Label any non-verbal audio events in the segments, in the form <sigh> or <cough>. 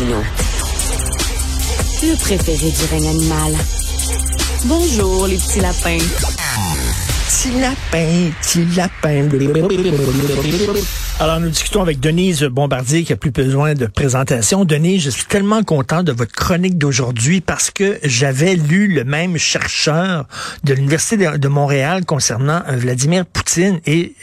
Le préféré du règne animal. Bonjour, les petits lapins. Petit lapin, petit lapin. Alors, nous discutons avec Denise Bombardier qui a plus besoin de présentation. Denise, je suis tellement content de votre chronique d'aujourd'hui parce que j'avais lu le même chercheur de l'Université de, Montréal concernant euh, Vladimir Poutine et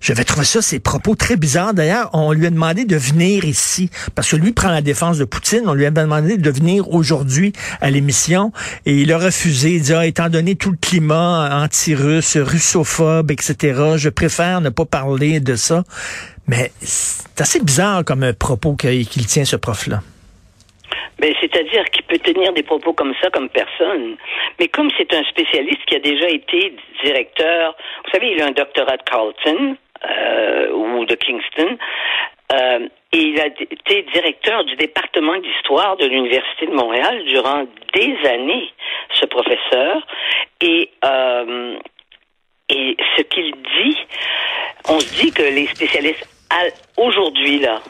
j'avais trouvé ça, ses propos très bizarres. D'ailleurs, on lui a demandé de venir ici parce que lui prend la défense de Poutine. On lui a demandé de venir aujourd'hui à l'émission et il a refusé. Il dit, ah, étant donné tout le climat anti-russe, russophobe, etc., je préfère ne pas parler de ça. Mais c'est assez bizarre comme propos qu'il tient, ce prof-là. Ben, c'est-à-dire qu'il peut tenir des propos comme ça comme personne. Mais comme c'est un spécialiste qui a déjà été directeur, vous savez, il a un doctorat de Carleton euh, ou de Kingston, euh, et il a été directeur du département d'histoire de l'Université de Montréal durant des années, ce professeur. Et euh, et ce qu'il dit, on se dit que les spécialistes aujourd'hui là,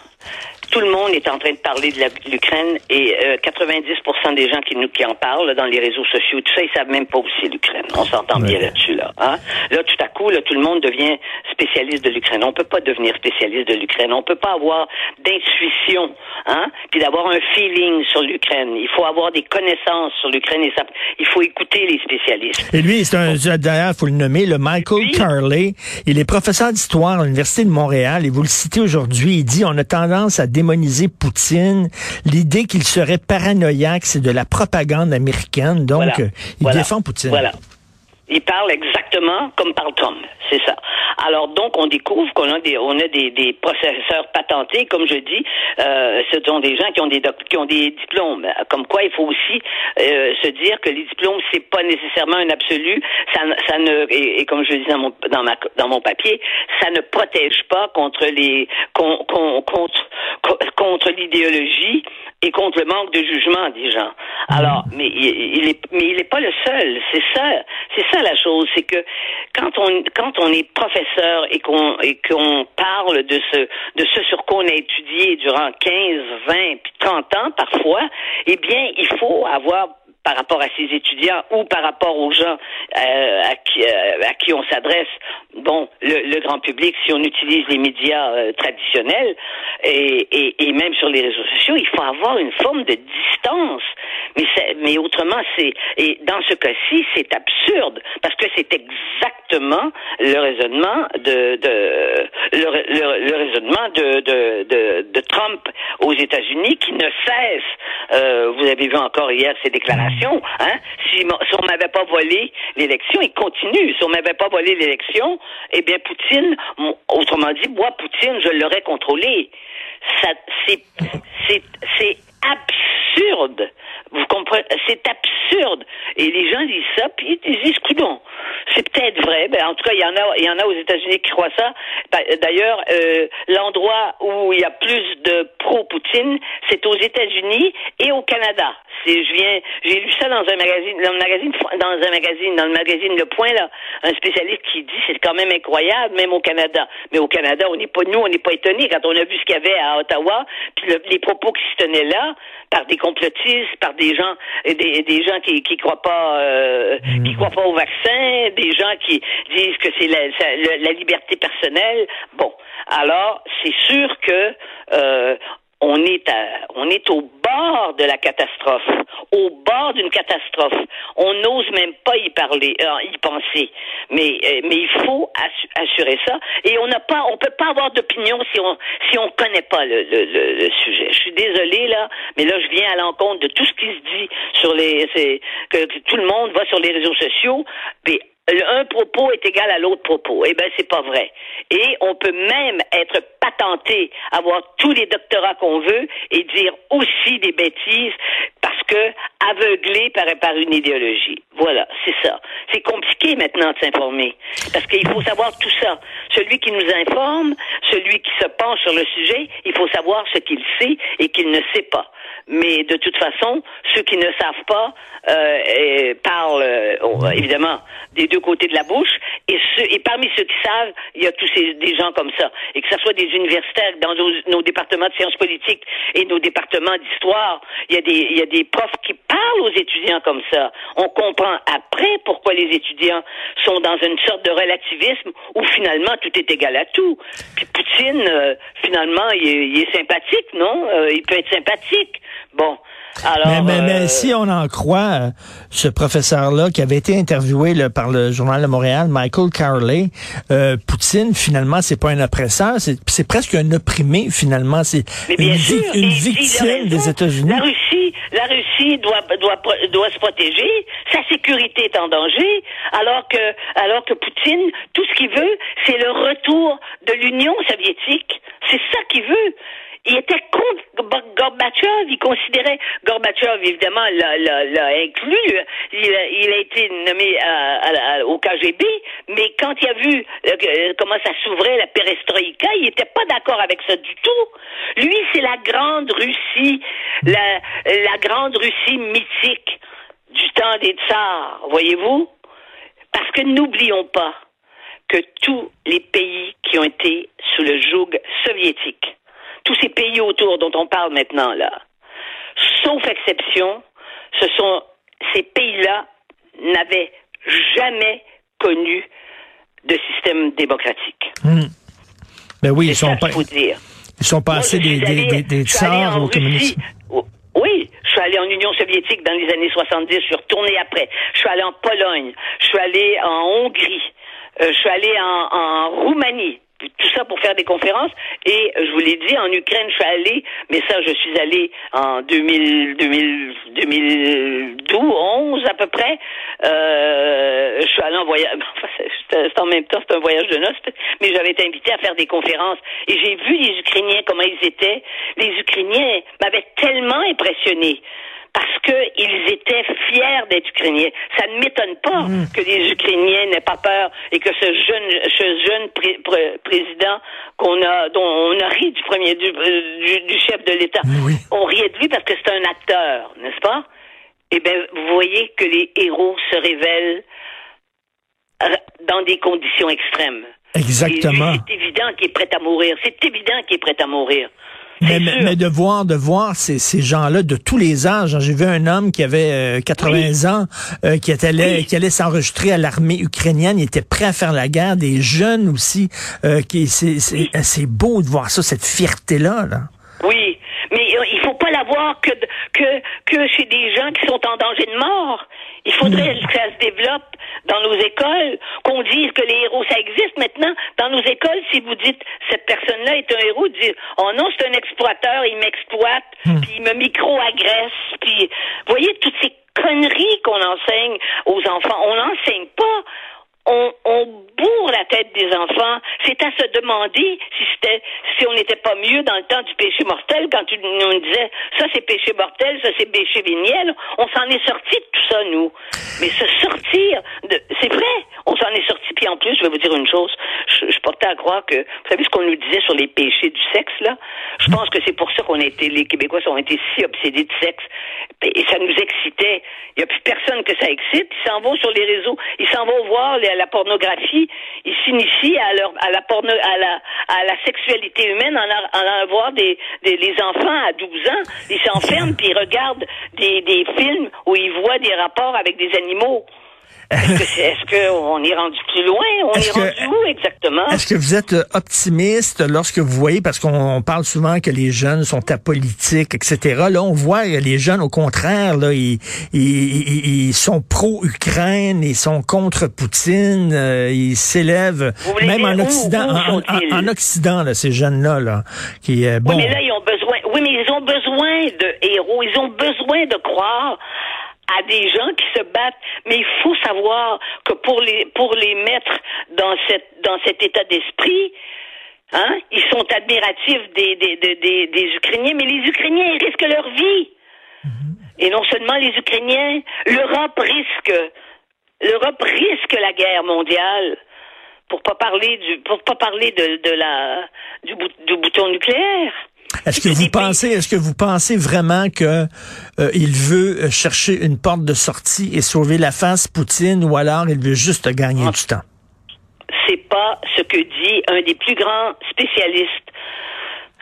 tout le monde est en train de parler de l'Ukraine et euh, 90% des gens qui nous qui en parlent dans les réseaux sociaux, tout ça, ils savent même pas où c'est l'Ukraine. On s'entend bien là-dessus là. Hein? Là, tout à coup, là, tout le monde devient spécialiste de l'Ukraine. On peut pas devenir spécialiste de l'Ukraine. On peut pas avoir d'intuition, hein, puis d'avoir un feeling sur l'Ukraine. Il faut avoir des connaissances sur l'Ukraine et ça, il faut écouter les spécialistes. Et lui, c'est un, d'ailleurs, faut le nommer, le Michael Oui. Carley. Il est professeur d'histoire à l'Université de Montréal et vous le citez aujourd'hui. Il dit, on a tendance à démoniser Poutine. L'idée qu'il serait paranoïaque, c'est de la propagande américaine. Donc, Voilà. euh, il Voilà. défend Poutine. Voilà. Il parle exactement comme parle Trump, c'est ça. Alors donc on découvre qu'on a des on a des, des professeurs patentés, comme je dis, euh, ce sont des gens qui ont des qui ont des diplômes. Comme quoi il faut aussi euh, se dire que les diplômes c'est pas nécessairement un absolu. Ça, ça ne et, et comme je dis dans mon dans ma dans mon papier, ça ne protège pas contre les con- con- contre co- contre l'idéologie et contre le manque de jugement des gens. Alors, mais il, il est, mais il n'est pas le seul. C'est ça, c'est ça la chose, c'est que quand on, quand on est professeur et qu'on, et qu'on parle de ce, de ce sur quoi on a étudié durant 15, 20, puis 30 ans parfois, eh bien, il faut avoir par rapport à ses étudiants ou par rapport aux gens euh, à, qui, euh, à qui on s'adresse, bon, le, le grand public, si on utilise les médias euh, traditionnels et, même sur les réseaux sociaux, il faut avoir une forme de distance. Mais, mais autrement, c'est et dans ce cas-ci, c'est absurde parce que c'est exactement le raisonnement de, de le, le- le raisonnement de, de, de, de Trump aux États-Unis qui ne cesse. euh, vous avez vu encore hier ses déclarations. Hein? Si, si on m'avait pas volé l'élection, il continue. Si on m'avait pas volé l'élection, eh bien Poutine, autrement dit, moi Poutine, je l'aurais contrôlé. Ça, c'est, c'est, c'est absurde. Vous comprenez? C'est absurde. Et les gens disent ça, puis ils disent, coudon, c'est peut-être vrai. Ben, en tout cas, il y en a, il y en a aux États-Unis qui croient ça. D'a- D'ailleurs, euh, l'endroit où il y a plus de pro-Poutine, c'est aux États-Unis et au Canada. Je viens, j'ai lu ça dans un magazine, dans le magazine, dans un magazine, dans le magazine Le Point, là, un spécialiste qui dit, c'est quand même incroyable, même au Canada. Mais au Canada, on n'est pas, nous, on n'est pas étonnés quand on a vu ce qu'il y avait à Ottawa, puis le- les propos qui se tenaient là, par des complotistes, par des gens, des, des gens qui, qui croient pas, euh, qui croient pas au vaccin, des gens qui disent que c'est la, liberté personnelle. Bon, alors c'est sûr que euh, on est à, on est au bord de la catastrophe, au bord d'une catastrophe. On n'ose même pas y parler, euh, y penser. Mais euh, mais il faut assu- assurer ça. Et on n'a pas, on peut pas avoir d'opinion si on si on connaît pas le, le, le, le sujet. Je suis désolée là, mais là je viens à l'encontre de tout ce qui se dit sur les, que, tout le monde va sur les réseaux sociaux. Mais un propos est égal à l'autre propos. Eh ben, c'est pas vrai. Et on peut même être patenté, avoir tous les doctorats qu'on veut et dire aussi des bêtises aveuglé par, une idéologie. Voilà, c'est ça. C'est compliqué maintenant de s'informer parce qu'il faut savoir tout ça. Celui qui nous informe, celui qui se penche sur le sujet, il faut savoir ce qu'il sait et qu'il ne sait pas. Mais de toute façon, ceux qui ne savent pas euh, parlent euh, évidemment des deux côtés de la bouche. Et, et parmi ceux qui savent, il y a tous ces, des gens comme ça. Et que ce soit des universitaires dans nos, départements de sciences politiques et nos départements d'histoire, il y, a des, il y a des profs qui parlent aux étudiants comme ça. On comprend après pourquoi les étudiants sont dans une sorte de relativisme où finalement tout est égal à tout. Puis Poutine, euh, finalement, il est, il est, sympathique, non? Euh, il peut être sympathique. Bon, mais, mais, euh, si on en croit euh, ce professeur-là qui avait été interviewé par le journal de Montréal, Michael Carley, euh, Poutine, finalement, c'est pas un oppresseur, c'est presque un opprimé, finalement. C'est une, une victime des États-Unis. La Russie, la Russie doit, doit, doit se protéger. Sa sécurité est en danger, alors que, alors que Poutine, tout ce qu'il veut, c'est le retour de l'Union soviétique. C'est ça qu'il veut. Il était contre Gorbatchev. Il considérait Gorbatchev, évidemment, l'a inclus. Il a, il a, été nommé au KGB, mais quand il a vu euh, comment ça s'ouvrait la perestroïka, il n'était pas d'accord avec ça du tout. Lui, c'est la grande Russie, la, la grande Russie mythique du temps des tsars, voyez-vous? Parce que n'oublions pas que tous les pays qui ont été sous le joug soviétique tous ces pays autour dont on parle maintenant, là, sauf exception, ce sont ces pays-là n'avaient jamais connu de système démocratique. Ben oui, ils sont, pas, ils sont passés des, des, des, tsars au communisme. Oui, je suis allé en Union soviétique dans les années 70, je suis retourné après. Je suis allé en Pologne, je suis allé en Hongrie, euh, je suis allé en, en Roumanie tout ça pour faire des conférences. Et je vous l'ai dit, en Ukraine, je suis allé, mais ça, je suis allé en 2000, 2000, 2012, 11 à peu près. Euh, je suis allé en voyage. <laughs> c'est en même temps, c'est un voyage de noces, mais j'avais été invité à faire des conférences. Et j'ai vu les Ukrainiens, comment ils étaient. Les Ukrainiens m'avaient tellement impressionné parce qu'ils étaient fiers d'être ukrainiens. Ça ne m'étonne pas mm. que les Ukrainiens n'aient pas peur et que ce jeune, ce jeune président qu'on a, dont on a ri du premier du, euh, du, chef de l'État, on riait de lui parce que c'est un acteur, n'est-ce pas? Eh bien, vous voyez que les héros se révèlent dans des conditions extrêmes. Exactement. C'est évident qu'il est prêt à mourir. C'est évident qu'il est prêt à mourir. Mais, mais, de voir, de voir ces, ces gens-là de tous les âges. J'ai vu un homme qui avait 80 euh, ans, euh, qui, était, qui allait s'enregistrer à l'armée ukrainienne. Il était prêt à faire la guerre. Des jeunes aussi. Euh, qui c'est beau de voir ça, cette fierté-là. Là. Oui, mais il faut pas l'avoir que, que, que chez des gens qui sont en danger de mort. Il faudrait que ça se développe dans nos écoles, qu'on dise que les héros, ça existe maintenant. Dans nos écoles, si vous dites cette personne-là est un héros, dire oh non, c'est un exploiteur, il m'exploite, hmm. puis il me micro-agresse, puis voyez toutes ces conneries qu'on enseigne aux enfants. On n'enseigne pas on, on, bourre la tête des enfants. C'est à se demander si c'était, si on n'était pas mieux dans le temps du péché mortel quand tu nous disais ça c'est péché mortel, ça c'est péché véniel. On s'en est sorti de tout ça nous. Mais se sortir de, c'est vrai, on s'en est sorti. Puis en plus, je vais vous dire une chose, à croire que, vous savez ce qu'on nous disait sur les péchés du sexe là? Je pense que c'est pour ça qu'on a été, les Québécois ont été si obsédés de sexe et ça nous excitait. Il n'y a plus personne que ça excite. Ils s'en vont sur les réseaux, ils s'en vont voir les, la pornographie, ils s'initient à leur à la porno, à la à la sexualité humaine en, allant voir des, des les enfants à 12 ans, ils s'enferment puis ils regardent des, des films où ils voient des rapports avec des animaux. Est-ce qu'on <laughs> est, rendu plus loin? On est, rendu où exactement? Est-ce que vous êtes euh, optimiste lorsque vous voyez, parce qu'on parle souvent que les jeunes sont apolitiques, etc. Là, on voit les jeunes, au contraire, là, ils, ils, sont pro-Ukraine, ils sont contre Poutine, euh, ils s'élèvent, même en Occident, en, Occident, là, ces jeunes-là, là, qui, euh, bon. Oui, mais là, ils ont besoin, oui, mais ils ont besoin de héros, ils ont besoin de croire à des gens qui se battent, mais il faut savoir que pour les pour les mettre dans cette dans cet état d'esprit, hein, ils sont admiratifs des des, des, des Ukrainiens, mais les Ukrainiens ils risquent leur vie. Et non seulement les Ukrainiens, l'Europe risque l'Europe risque la guerre mondiale pour pas parler du pour pas parler de, de la du, du bouton nucléaire. Est-ce que vous pensez, est-ce que vous pensez vraiment que euh, il veut chercher une porte de sortie et sauver la face Poutine, ou alors il veut juste gagner du temps? C'est pas ce que dit un des plus grands spécialistes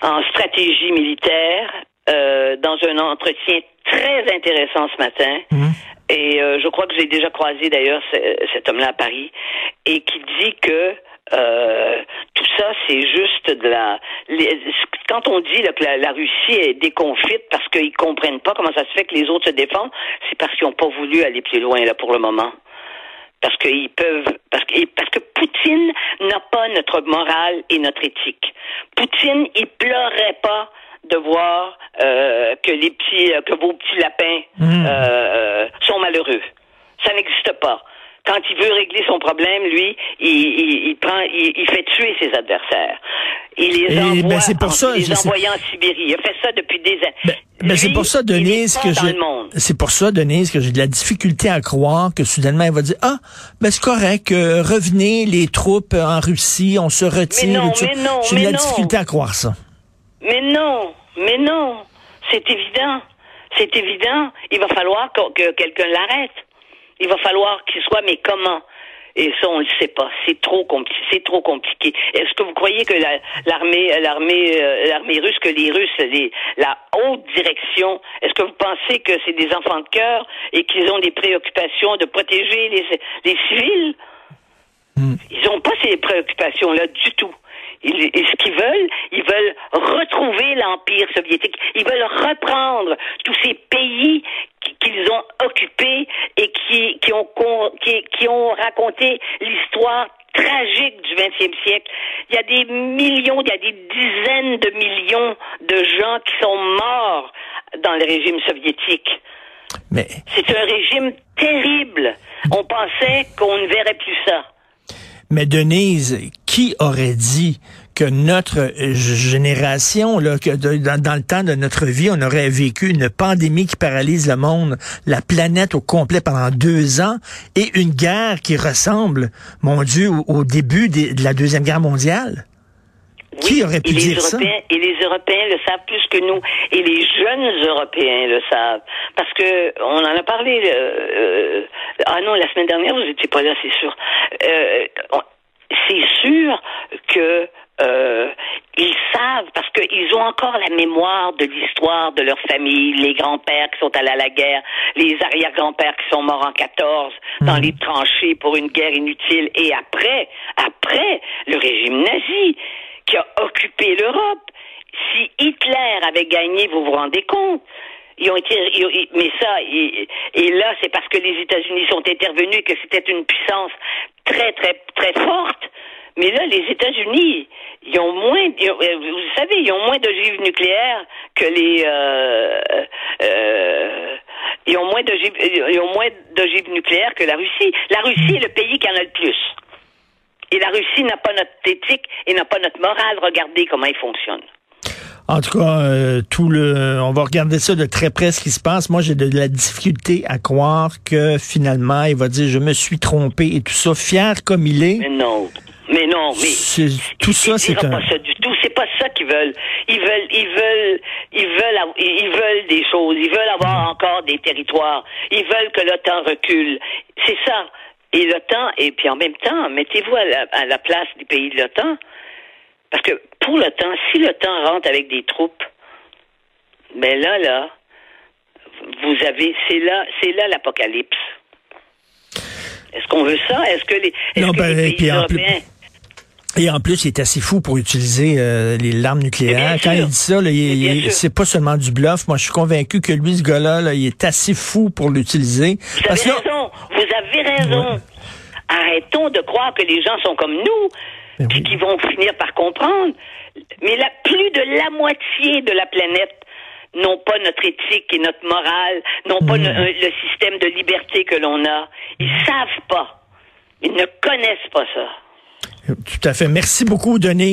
en stratégie militaire euh, dans un entretien très intéressant ce matin. Mmh. Et euh, je crois que j'ai déjà croisé d'ailleurs cet homme-là à Paris et qui dit que euh, tout ça, c'est juste de la. quand on dit là, que la, Russie est déconfite parce qu'ils comprennent pas comment ça se fait que les autres se défendent, c'est parce qu'ils n'ont pas voulu aller plus loin là pour le moment. Parce qu'ils peuvent, parce que, parce que Poutine n'a pas notre morale et notre éthique. Poutine, il pleurait pas de voir euh, que les petits, que vos petits lapins mmh. euh, sont malheureux. Ça n'existe pas quand il veut régler son problème, lui, il, prend, il, fait tuer ses adversaires. Il les envoie, ben c'est pour ça, les envoie en Sibérie. Il a fait ça depuis des années. Ben, ben c'est pour ça, Denise, que j'ai, c'est pour ça, Denise, que j'ai de la difficulté à croire que soudainement il va dire, ah, ben c'est correct, euh, revenez les troupes en Russie, on se retire. Mais non, mais non, j'ai de la difficulté à croire ça. Mais non, mais non, c'est évident, c'est évident. Il va falloir que quelqu'un l'arrête. Il va falloir qu'il soit, mais comment? Et ça, on ne le sait pas. C'est trop compliqué. C'est trop compliqué. Est-ce que vous croyez que l'armée, l'armée, euh, l'armée russe, que les Russes, les, la haute direction, est-ce que vous pensez que c'est des enfants de cœur et qu'ils ont des préoccupations de protéger les, les civils? Hmm. Ils n'ont pas ces préoccupations-là du tout. Ils, ce qu'ils veulent, ils veulent retrouver l'empire soviétique. Ils veulent reprendre tous ces pays qu'ils ont occupés et qui, qui, ont, qui, qui ont raconté l'histoire tragique du 20e siècle. Il y a des millions, il y a des dizaines de millions de gens qui sont morts dans le régime soviétique. Mais... C'est un régime terrible. On pensait qu'on ne verrait plus ça. Mais Denise, qui aurait dit que notre génération, là, que dans, le temps de notre vie, on aurait vécu une pandémie qui paralyse le monde, la planète au complet pendant deux ans, et une guerre qui ressemble, mon Dieu, au, début de la Deuxième Guerre mondiale? qui aurait pu dire ça? Et les Européens le savent plus que nous. Et les jeunes Européens le savent. Parce que on en a parlé. Euh, euh, ah non, la semaine dernière, vous n'étiez pas là, c'est sûr. Euh, c'est sûr que euh, ils savent parce qu'ils ont encore la mémoire de l'histoire de leur famille, les grands-pères qui sont allés à la guerre, les arrière-grands-pères qui sont morts en 14 dans mhm. les tranchées pour une guerre inutile et après, après le régime nazi qui a occupé l'Europe. Si Hitler avait gagné, vous vous rendez compte ils ont été, mais ça, et, là, c'est parce que les États-Unis sont intervenus que c'était une puissance très, très, très forte. Mais là, les États-Unis, ils ont moins, euh, vous savez, ils ont moins d'ogives nucléaires que les, euh, euh, ils ont moins d'ogives, ils ont moins d'ogives nucléaires que la Russie. La Russie est le pays qui en a le plus. Et la Russie n'a pas notre éthique et n'a pas notre morale. Regardez comment ils fonctionnent. En tout cas, euh, tout le, on va regarder ça de très près ce qui se passe. Moi, j'ai de la difficulté à croire que finalement, il va dire je me suis trompé et tout ça, fier comme il est. Mais non, mais non, mais tout ça, c'est un. Pas ça du tout. C'est pas ça qu'ils veulent. Ils veulent, ils veulent, ils veulent, ils veulent des choses. Ils veulent avoir encore des territoires. Ils veulent que l'OTAN recule. C'est ça. Et l'OTAN, et puis en même temps, mettez-vous à la place du pays de l'OTAN. Parce que pour le temps, si le temps rentre avec des troupes, mais ben là, là, vous avez, c'est là, c'est là l'apocalypse. Est-ce qu'on veut ça? Est-ce que les, non, ben, pays européens... Et en plus, il est assez fou pour utiliser euh, les larmes nucléaires. Quand il dit ça, c'est pas seulement du bluff. Moi, je suis convaincu que lui, ce gars-là, il est assez fou pour l'utiliser. Vous avez raison. Vous avez raison. Arrêtons de croire que les gens sont comme nous. Ben puis qui vont finir par comprendre. Mais la, plus de la moitié de la planète n'ont pas notre éthique et notre morale, n'ont pas le, le système de liberté que l'on a. Ils savent pas. Ils ne connaissent pas ça. Tout à fait. Merci beaucoup, Denise.